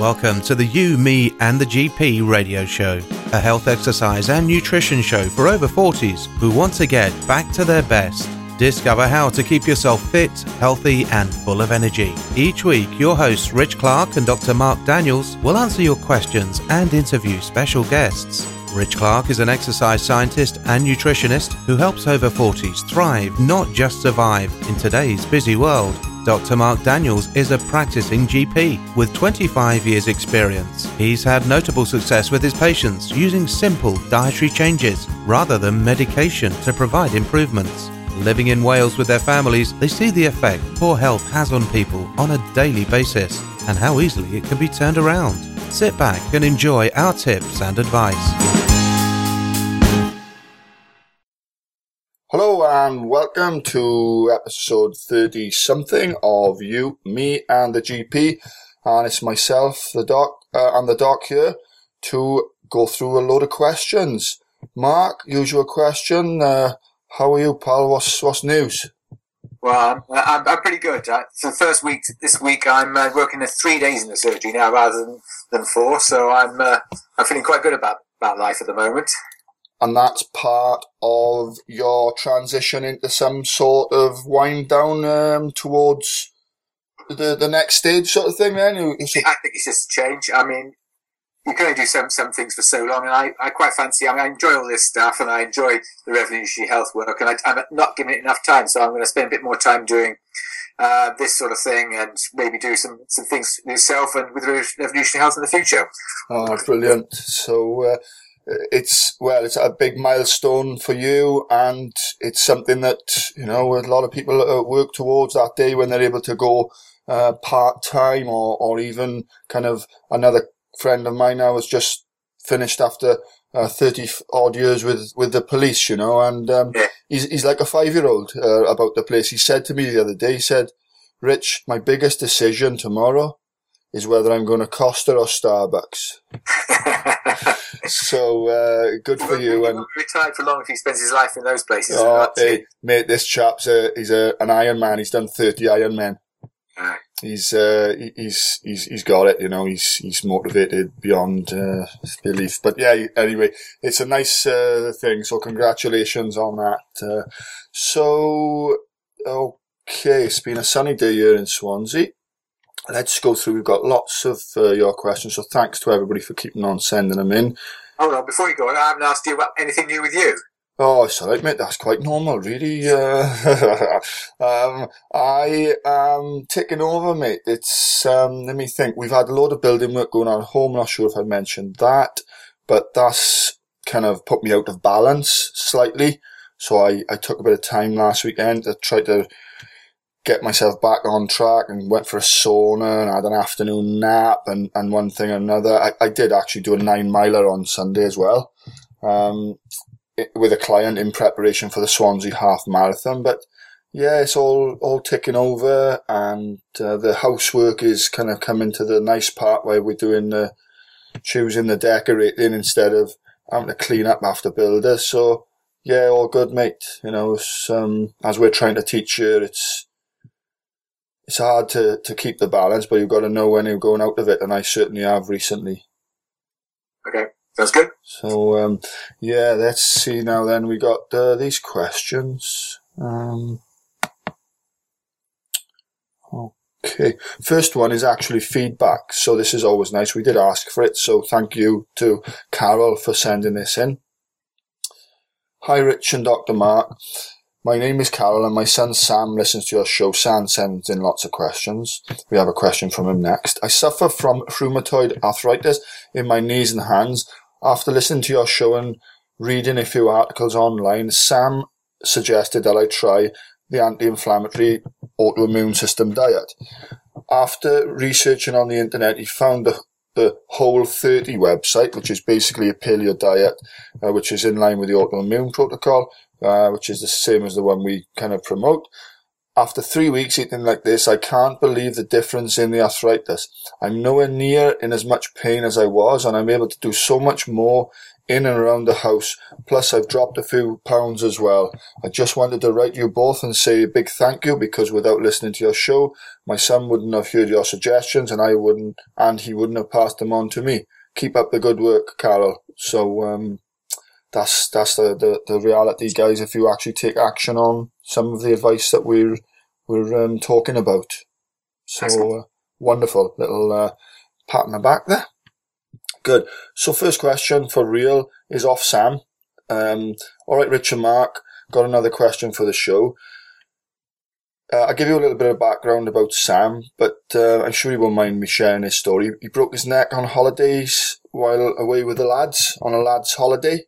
Welcome to the You, Me and the GP radio show, a health, exercise and nutrition show for over 40s who want to get back to their best. Discover how to keep yourself fit, healthy and full of energy. Each week, your hosts Rich Clark and Dr. Mark Daniels will answer your questions and interview special guests. Rich Clark is an exercise scientist and nutritionist who helps over 40s thrive, not just survive, in today's busy world. Dr. Mark Daniels is a practicing GP with 25 years' experience. He's had notable success with his patients using simple dietary changes rather than medication to provide improvements. Living in Wales with their families, they see the effect poor health has on people on a daily basis and how easily it can be turned around. Sit back and enjoy our tips and advice. And welcome to episode 30 something of You, Me and the GP. And it's myself, the doc, uh, and the doc here to go through a load of questions. Mark, usual question. Uh, how are you, pal? What's, what's news? Well, I'm, I'm, pretty good. Uh, for the first week this week, I'm uh, working three days in the surgery now rather than, than four, so I'm uh, I'm feeling quite good about, about life at the moment and that's part of your transition into some sort of wind down um, towards the the next stage sort of thing then I think it's just a change I mean you can only do some some things for so long and I, I quite fancy I mean I enjoy all this stuff and I enjoy the revolutionary health work and I, am not giving it enough time so I'm going to spend a bit more time doing uh, this sort of thing and maybe do some, some things yourself and with revolutionary health in the future. Oh, brilliant. So, uh, it's well, it's a big milestone for you, and it's something that you know a lot of people uh, work towards that day when they're able to go uh, part time or or even kind of another friend of mine now has just finished after uh, 30 odd years with, with the police, you know, and um, he's, he's like a five year old uh, about the place. He said to me the other day, he said, Rich, my biggest decision tomorrow is whether I'm going to Costa or Starbucks. so uh, good for you. And retired for long if he spends his life in those places. Oh, hey, mate, this chap's a, he's a, an Iron Man. He's done thirty Iron Men. He's uh, he's he's he's got it. You know, he's he's motivated beyond uh, belief. But yeah, anyway, it's a nice uh, thing. So congratulations on that. Uh, so okay, it's been a sunny day here in Swansea let's go through. We've got lots of uh, your questions, so thanks to everybody for keeping on sending them in. Hold on, before you go on, I haven't asked you about anything new with you. Oh, sorry, mate. That's quite normal, really. Uh, um, I am taking over, mate. It's um, let me think. We've had a lot of building work going on at home. Not sure if I mentioned that, but that's kind of put me out of balance slightly. So I, I took a bit of time last weekend to try to get myself back on track and went for a sauna and had an afternoon nap and, and one thing and another. I, I did actually do a nine miler on Sunday as well, um, it, with a client in preparation for the Swansea half marathon. But yeah, it's all, all ticking over and uh, the housework is kind of coming to the nice part where we're doing the, choosing the decorating instead of having to clean up after builders. So yeah, all good, mate. You know, um, as we're trying to teach you, it's, it's hard to, to keep the balance, but you've got to know when you're going out of it, and I certainly have recently. Okay, that's good. So, um, yeah, let's see now. Then we got uh, these questions. Um, okay, first one is actually feedback. So this is always nice. We did ask for it, so thank you to Carol for sending this in. Hi, Rich and Dr. Mark. My name is Carol and my son Sam listens to your show. Sam sends in lots of questions. We have a question from him next. I suffer from rheumatoid arthritis in my knees and hands. After listening to your show and reading a few articles online, Sam suggested that I try the anti-inflammatory autoimmune system diet. After researching on the internet, he found the the Whole 30 website, which is basically a paleo diet, uh, which is in line with the autoimmune protocol, uh, which is the same as the one we kind of promote. After three weeks eating like this, I can't believe the difference in the arthritis. I'm nowhere near in as much pain as I was, and I'm able to do so much more in and around the house. Plus, I've dropped a few pounds as well. I just wanted to write you both and say a big thank you because without listening to your show, my son wouldn't have heard your suggestions, and I wouldn't, and he wouldn't have passed them on to me. Keep up the good work, Carol. So, um, that's that's the, the, the reality, guys. If you actually take action on some of the advice that we're we're um, talking about, so uh, wonderful little uh, pat on the back there. Good. So first question for real is off Sam. Um, all right, Richard Mark, got another question for the show. Uh, I'll give you a little bit of background about Sam, but uh, I'm sure you won't mind me sharing his story. He broke his neck on holidays while away with the lads on a lads' holiday,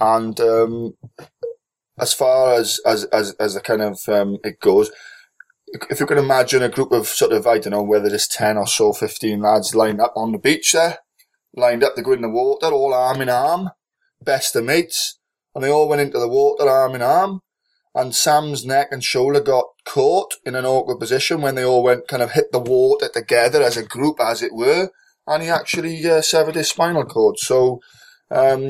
and um, as far as as as as the kind of um, it goes, if you can imagine a group of sort of I don't know whether it's ten or so, fifteen lads lined up on the beach there, lined up to go in the water, all arm in arm, best of mates, and they all went into the water arm in arm. And Sam's neck and shoulder got caught in an awkward position when they all went kind of hit the water together as a group, as it were, and he actually uh, severed his spinal cord. So um,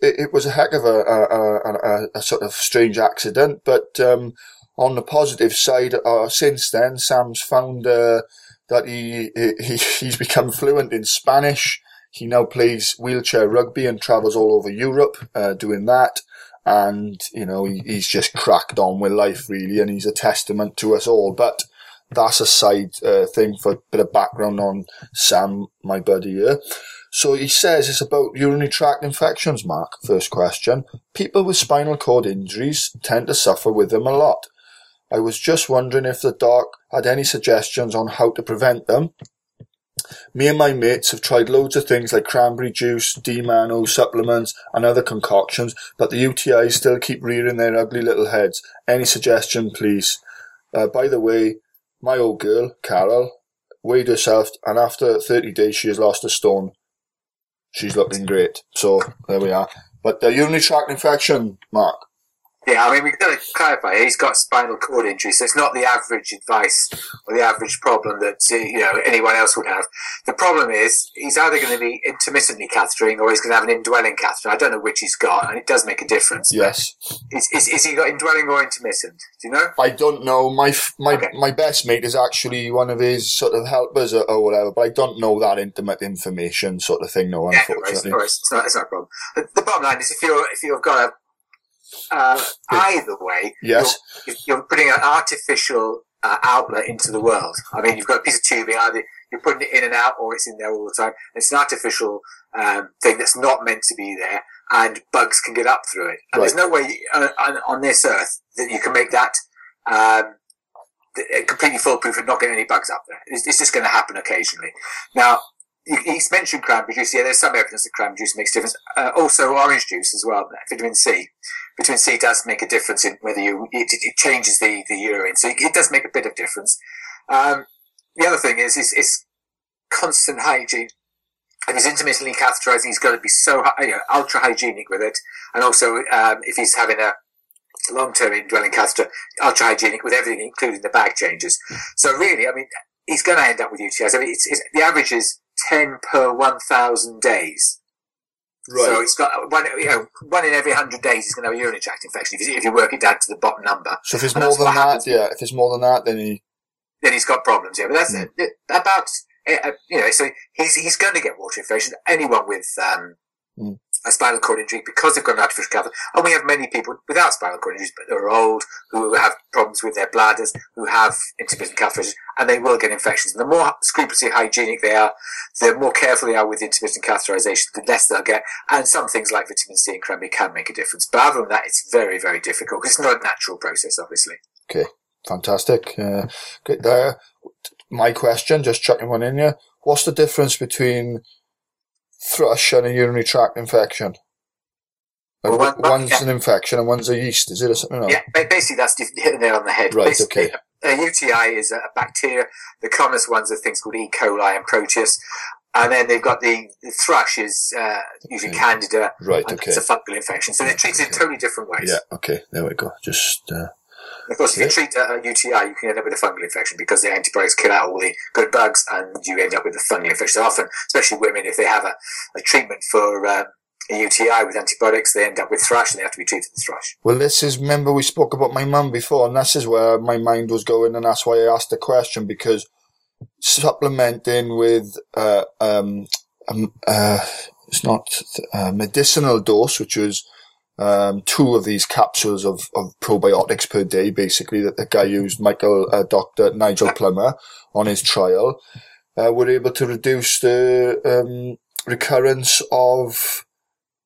it, it, was a heck of a, a, a, a, sort of strange accident. But um, on the positive side, uh, since then, Sam's found uh, that he, he he's become fluent in Spanish. He now plays wheelchair rugby and travels all over Europe uh, doing that. And, you know, he, he's just cracked on with life, really, and he's a testament to us all. But that's a side uh, thing for a bit of background on Sam, my buddy here. So he says it's about urinary tract infections, Mark. First question. People with spinal cord injuries tend to suffer with them a lot. I was just wondering if the doc had any suggestions on how to prevent them me and my mates have tried loads of things like cranberry juice, D-mannose supplements and other concoctions, but the UTIs still keep rearing their ugly little heads. Any suggestion, please? Uh, by the way, my old girl, Carol, weighed herself and after 30 days she has lost a stone. She's looking great. So, there we are. But the urinary tract infection, Mark. Yeah, I mean, we've got to clarify. He's got spinal cord injury, so it's not the average advice or the average problem that uh, you know anyone else would have. The problem is he's either going to be intermittently cathetering or he's going to have an indwelling catheter. I don't know which he's got, and it does make a difference. Yes. Is, is, is he got indwelling or intermittent? Do you know? I don't know. My my okay. my best mate is actually one of his sort of helpers or, or, whatever, but I don't know that intimate information sort of thing. No, yeah, unfortunately. No worries, no worries. It's, not, it's not a problem. The, the bottom line is if you're if you've got a uh, either way, yes. you're, you're putting an artificial uh, outlet into the world. I mean, you've got a piece of tubing, either you're putting it in and out or it's in there all the time. It's an artificial um, thing that's not meant to be there, and bugs can get up through it. And right. there's no way uh, on, on, this earth that you can make that um, completely foolproof and not get any bugs up there. It's, it's just going to happen occasionally. Now, he's mentioned cranberry juice. Yeah, there's some evidence that cranberry juice makes a difference. Uh, also, orange juice as well, vitamin C. Vitamin C does make a difference in whether you it, it changes the, the urine, so it, does make a bit of difference. Um, the other thing is, is, is constant hygiene. If he's intermittently catheterizing, he's got to be so you know, ultra hygienic with it, and also um, if he's having a long-term indwelling catheter, ultra hygienic with everything, including the bag changes. So really, I mean, he's going to end up with UTIs. I mean, it's, it's, the average is 10 per 1,000 days. Right. So it's got one, you know, one in every 100 days is going to have a urinary tract infection if you, if you work it down to the bottom number. So if it's more than that, happens. yeah, if it's more than that, then he. Then he's got problems, yeah. But that's mm. it, about, uh, you know, so he's, he's going to get water infection. Anyone with, um, mm a spinal cord injury because they've got an artificial catheter. And we have many people without spinal cord injuries, but they're old, who have problems with their bladders, who have intermittent catheterization, and they will get infections. And the more scrupulously hygienic they are, the more careful they are with intermittent catheterization, the less they'll get. And some things like vitamin C and cranberry can make a difference. But other than that, it's very, very difficult because it's not a natural process, obviously. Okay, fantastic. Uh, good there. My question, just chucking one in here. What's the difference between thrush and a urinary tract infection. Well, one, one's yeah. an infection and one's a yeast, is it or something? No. Yeah, basically that's you hit the nail on the head. Right, basically, okay. A, UTI is a bacteria. The commonest ones are things called E. coli and Proteus. And then they've got the, the thrush is uh, usually okay. Candida. Right, okay. It's a fungal infection. So they're treated okay. in totally different ways. Yeah, okay. There we go. Just uh, Of course, if you treat a, UTI, you can end up with a fungal infection because the antibiotics kill out all the good bugs, and you end up with a fungal infection. So often, especially women, if they have a, a treatment for um, a UTI with antibiotics, they end up with thrush, and they have to be treated with thrush. Well, this is, remember we spoke about my mum before, and this is where my mind was going, and that's why I asked the question, because supplementing with, uh, um, um uh, it's not a medicinal dose, which was um, two of these capsules of, of probiotics per day, basically, that the guy used, Michael, uh, Dr. Nigel Plummer, on his trial, uh, were able to reduce the um, recurrence of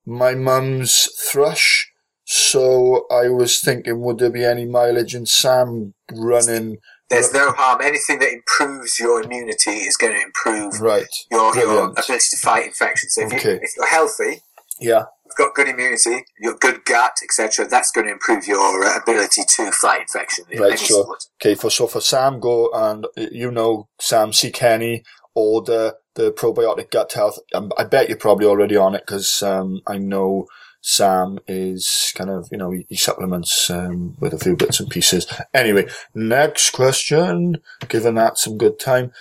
my mum's thrush. So I was thinking, would there be any mileage in Sam running? There's no harm. Anything that improves your immunity is going to improve right. your, your ability to fight infections. So if, Okay. you, if you're healthy, Yeah. You've got good immunity, you've got good gut, etc., that's going to improve your uh, ability to fight infection. Right, sure. sort. Okay, for so for Sam, go and uh, you know Sam, see Kenny, order the probiotic gut health. Um, I bet you're probably already on it because um, I know Sam is kind of you know he, he supplements um, with a few bits and pieces. Anyway, next question. Given that some good time,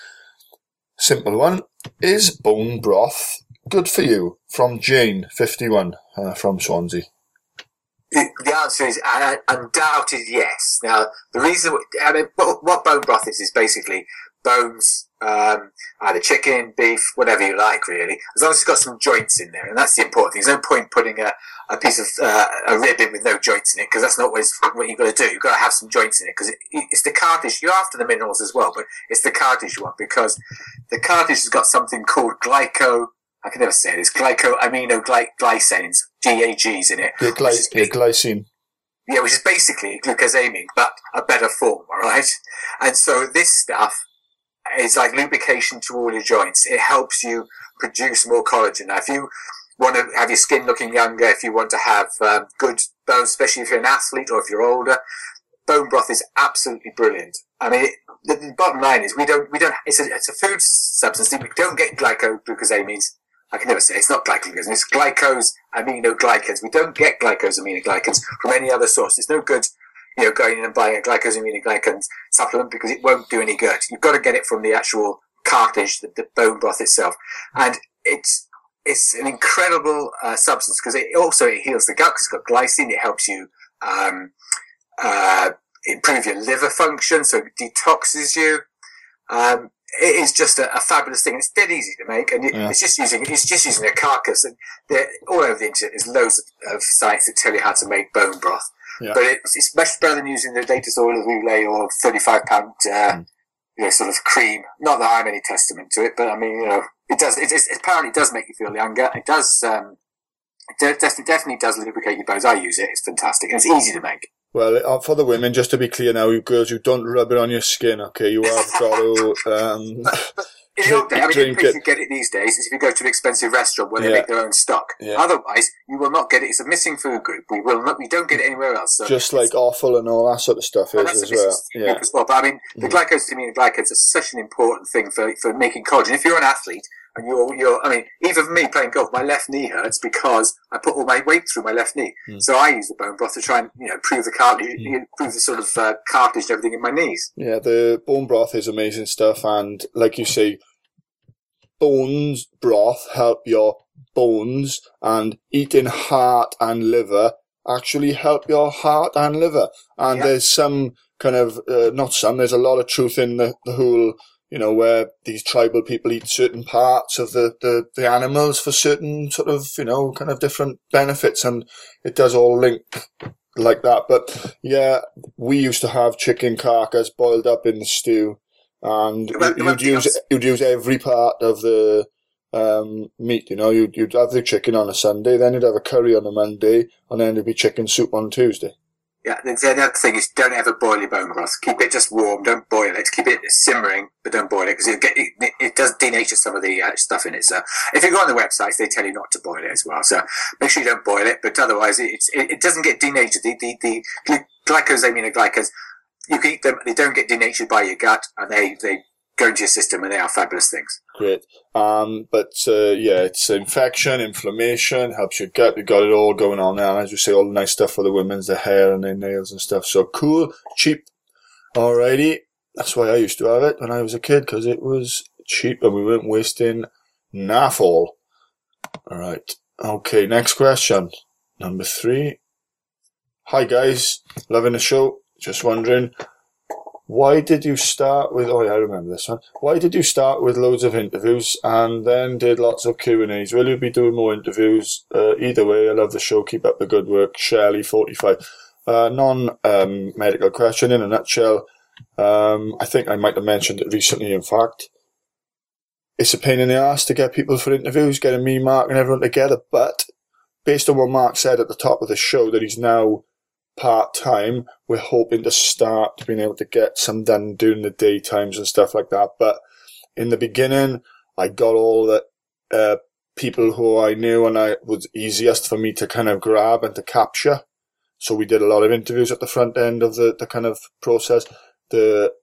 simple one: Is bone broth good for you? From Jane, fifty-one, uh, from Swansea. The, answer is an undoubted yes. Now, the reason, I mean, what, what bone broth is, is basically bones, um, either chicken, beef, whatever you like, really, as long as it's got some joints in there. And that's the important thing. There's no point putting a, a piece of uh, a rib in with no joints in it, because that's not always what you've got to do. You've got to have some joints in it, because it, it's the cartilage. You're after the minerals as well, but it's the cartilage one because the cartilage has got something called glyco, I can never say this, glycoaminoglycanes, GAGs in it. The, gly- the glycine. yeah, which is basically glucosamine, but a better form, alright? And so this stuff is like lubrication to all your joints. It helps you produce more collagen. Now, if you want to have your skin looking younger, if you want to have um, good bones, especially if you're an athlete or if you're older, bone broth is absolutely brilliant. I mean, it, the, the bottom line is we don't, we don't, it's a, it's a food substance. We don't get glycoglucosamines. I can never say it's not glycosamines. It's glycose aminoglycans. We don't get glycose aminoglycans from any other source. It's no good, you know, going in and buying a glycose aminoglycans supplement because it won't do any good. You've got to get it from the actual cartilage, the, the bone broth itself. And it's, it's an incredible uh, substance because it also it heals the gut because it's got glycine. It helps you um, uh, improve your liver function, so it detoxes you. Um, it is just a, a fabulous thing. It's dead easy to make, and it, Yeah. it's just using it's just using a carcass. And they're- all over the internet, there's loads of, of sites that tell you how to make bone broth. Yeah. But it's, it's much better than using the latest oil of Olay or thirty-five pound, uh, Mm. you know, sort of cream. Not that I'm any testament to it, but I mean, you know, it does. It, it apparently does make you feel younger. It does. Um, it de- definitely, definitely does lubricate your bones. I use it. It's fantastic, and it's easy to make. Well, uh, for the women, just to be clear now, you girls, you don't rub it on your skin, okay? You have got to, um, In the old day, I mean, the place it. you get it these days is if you go to an expensive restaurant where they Yeah. make their own stock. Yeah. Otherwise, you will not get it. It's a missing food group. We will not. We don't get it anywhere else. So just like offal and all that sort of stuff is as well. Yeah. as well. But I mean, the Mm. glycosamine glycans are such an important thing for for making collagen. If you're an athlete and you're you're, I mean, even for me playing golf, my left knee hurts because I put all my weight through my left knee. Mm. So I use the bone broth to try and you know improve the cartilage, improve the sort of uh, cartilage and everything in my knees. Yeah, the bone broth is amazing stuff, and like you say, bones broth help your bones, and eating heart and liver actually help your heart and liver. And Yeah. there's some kind of uh, not some. There's a lot of truth in the, the whole. You know, where these tribal people eat certain parts of the, the, the animals for certain sort of, you know, kind of different benefits, and it does all link like that. But yeah, we used to have chicken carcass boiled up in the stew, and you'd use you'd use every part of the um, meat. You know, you'd you'd have the chicken on a Sunday, then you'd have a curry on a Monday, and then there'd be chicken soup on Tuesday. Yeah, the, the other thing is don't ever boil your bone broth. Keep it just warm. Don't boil it. Keep it simmering, but don't boil it because it, it, it does denature some of the uh, stuff in it. So if you go on the websites, they tell you not to boil it as well. So make sure you don't boil it. But otherwise, it's, it, it doesn't get denatured. The, the, the glycosaminoglycans, you can eat them. They don't get denatured by your gut, and they they go into your system, and they are fabulous things. Great. Um, but uh, yeah, it's infection, inflammation, helps your gut. You've got it all going on there. And as you say, all the nice stuff for the women's, the hair and their nails and stuff. So cool, cheap. Alrighty. That's why I used to have it when I was a kid because it was cheap and we weren't wasting naff all. Alright. Okay, next question. Number three. Hi guys, loving the show. Just wondering, why did you start with? Oh yeah, I remember this one. Why did you start with loads of interviews and then did lots of Q and A's? Will you be doing more interviews? Uh, either way, I love the show. Keep up the good work, Shirley. Forty-five. Uh, non-medical um, question in a nutshell. Um, I think I might have mentioned it recently. In fact, it's a pain in the ass to get people for interviews, getting me, Mark, and everyone together. But based on what Mark said at the top of the show, that he's now part time. We're hoping to start being able to get some done during the daytimes and stuff like that. But in the beginning, I got all the uh, people who I knew and I was easiest for me to kind of grab and to capture. So we did a lot of interviews at the front end of the, the kind of process. The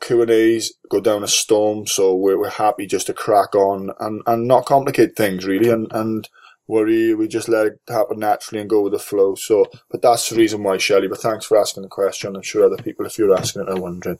Q and A's go down a storm, so we're, we're happy just to crack on and, and not complicate things really and, and worry. We just let it happen naturally and go with the flow. So, but that's the reason why, Shelley. But thanks for asking the question. I'm sure other people, if you're asking it, are wondering.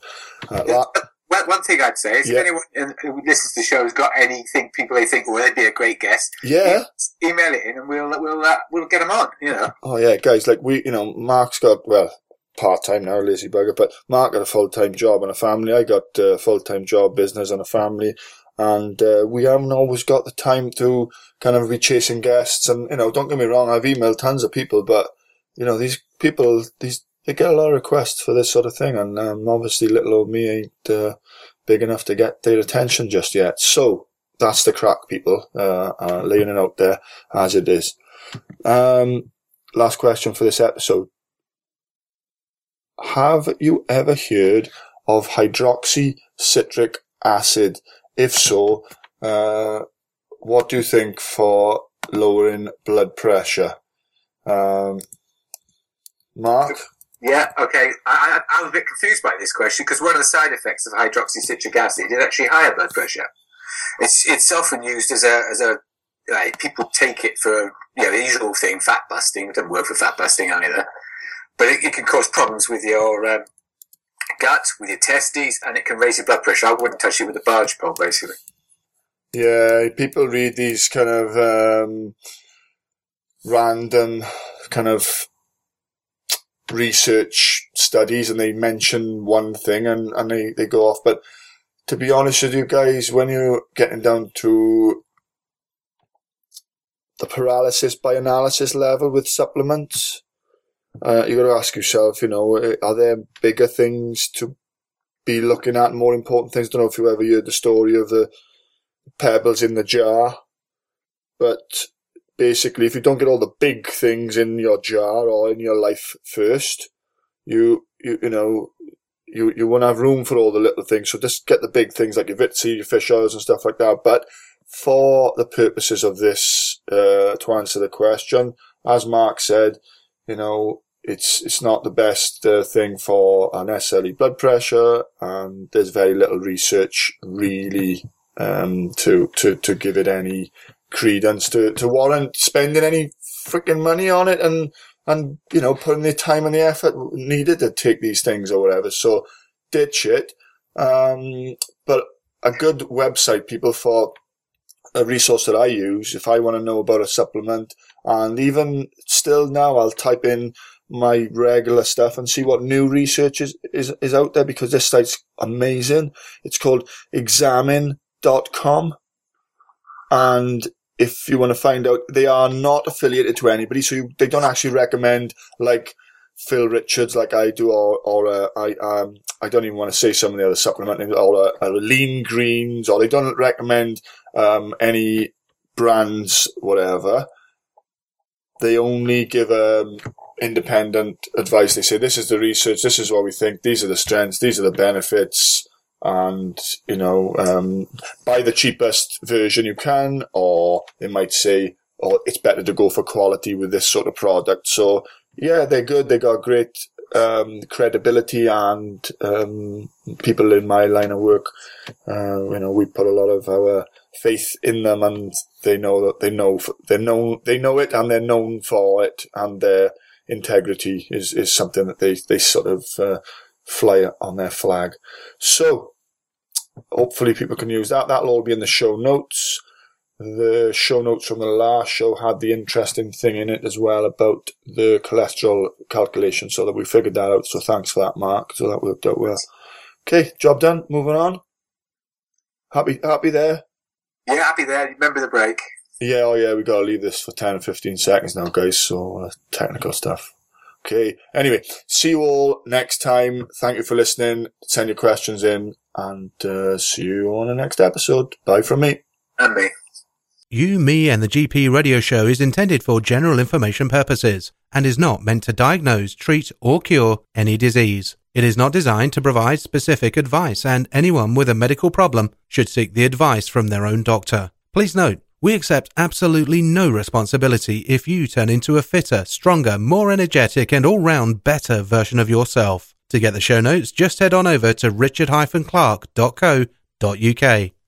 Uh, yeah, well, one thing I'd say is yeah. if anyone who listens to the show has got anything, people they think, well, they'd be a great guest. Yeah. Email it in and we'll, we'll, uh, we'll get them on, you know. Oh, yeah, guys, like we, you know, Mark's got, well, part time now, lazy bugger, but Mark got a full time job and a family. I got a full time job, business and a family and uh, we haven't always got the time to kind of be chasing guests. And you know, don't get me wrong, I've emailed tons of people, but you know, these people, these they get a lot of requests for this sort of thing, and um, obviously, little old me ain't uh, big enough to get their attention just yet. So that's the crack, people, uh, uh, laying it out there as it is. Um, last question for this episode. Have you ever heard of hydroxycitric acid? If so, uh, what do you think for lowering blood pressure? Um, Mark? Yeah, okay. I, I, I, was a bit confused by this question because one of the side effects of hydroxycitric acid is actually higher blood pressure. It's it's often used as a as a like, people take it for you know the usual thing, fat busting. It doesn't work for fat busting either, but it, it can cause problems with your um, gut, with your testes, and it can raise your blood pressure. I wouldn't touch it with a barge pole, basically. Yeah, people read these kind of um, random kind of research studies and they mention one thing and, and they, they go off. But to be honest with you guys, when you're getting down to the paralysis by analysis level with supplements, uh, you got to ask yourself, you know, are there bigger things to be looking at, more important things? I don't know if you ever heard the story of the pebbles in the jar, but basically, if you don't get all the big things in your jar or in your life first, you you you know you you won't have room for all the little things. So just get the big things like your Vitsi, your fish oils, and stuff like that. But for the purposes of this, uh, to answer the question, as Mark said, you know, it's it's not the best uh, thing for necessarily blood pressure, and there's very little research really um, to to to give it any credence to to warrant spending any freaking money on it, and and you know putting the time and the effort needed to take these things or whatever. So ditch it. Um, but a good website, people, for a resource that I use if I want to know about a supplement. And even still now, I'll type in my regular stuff and see what new research is, is, is out there because this site's amazing. It's called examine.com. And if you want to find out, they are not affiliated to anybody. So you, they don't actually recommend like Phil Richards like I do or, or, uh, I, um, I don't even want to say some of the other supplement names or, uh, uh, lean greens or they don't recommend, um, any brands, whatever. They only give, um, independent advice. They say, this is the research, this is what we think, these are the strengths, these are the benefits, and, you know, um, buy the cheapest version you can, or they might say, oh, it's better to go for quality with this sort of product. So, yeah, they're good. They got great um, credibility and um, people in my line of work, uh, you know, we put a lot of our faith in them, and they know that they know they know they know it, and they're known for it, and their integrity is is something that they they sort of uh, fly on their flag. So hopefully people can use that. That'll all be in the show notes. The show notes from the last show had the interesting thing in it as well about the cholesterol calculation, so that we figured that out. So thanks for that, Mark. So that worked out well. Okay, job done. Moving on. Happy, happy there. Yeah, happy there. Remember the break. Yeah, oh yeah, we gotta leave this for 10 or 15 seconds now, guys, so uh, technical stuff. Okay, anyway, see you all next time. Thank you for listening. Send your questions in, and uh, see you on the next episode. Bye from me. And me. You, Me, and the GP radio show is intended for general information purposes and is not meant to diagnose, treat, or cure any disease. It is not designed to provide specific advice, and anyone with a medical problem should seek the advice from their own doctor. Please note, we accept absolutely no responsibility if you turn into a fitter, stronger, more energetic, and all round better version of yourself. To get the show notes, just head on over to richard-clark.co.uk.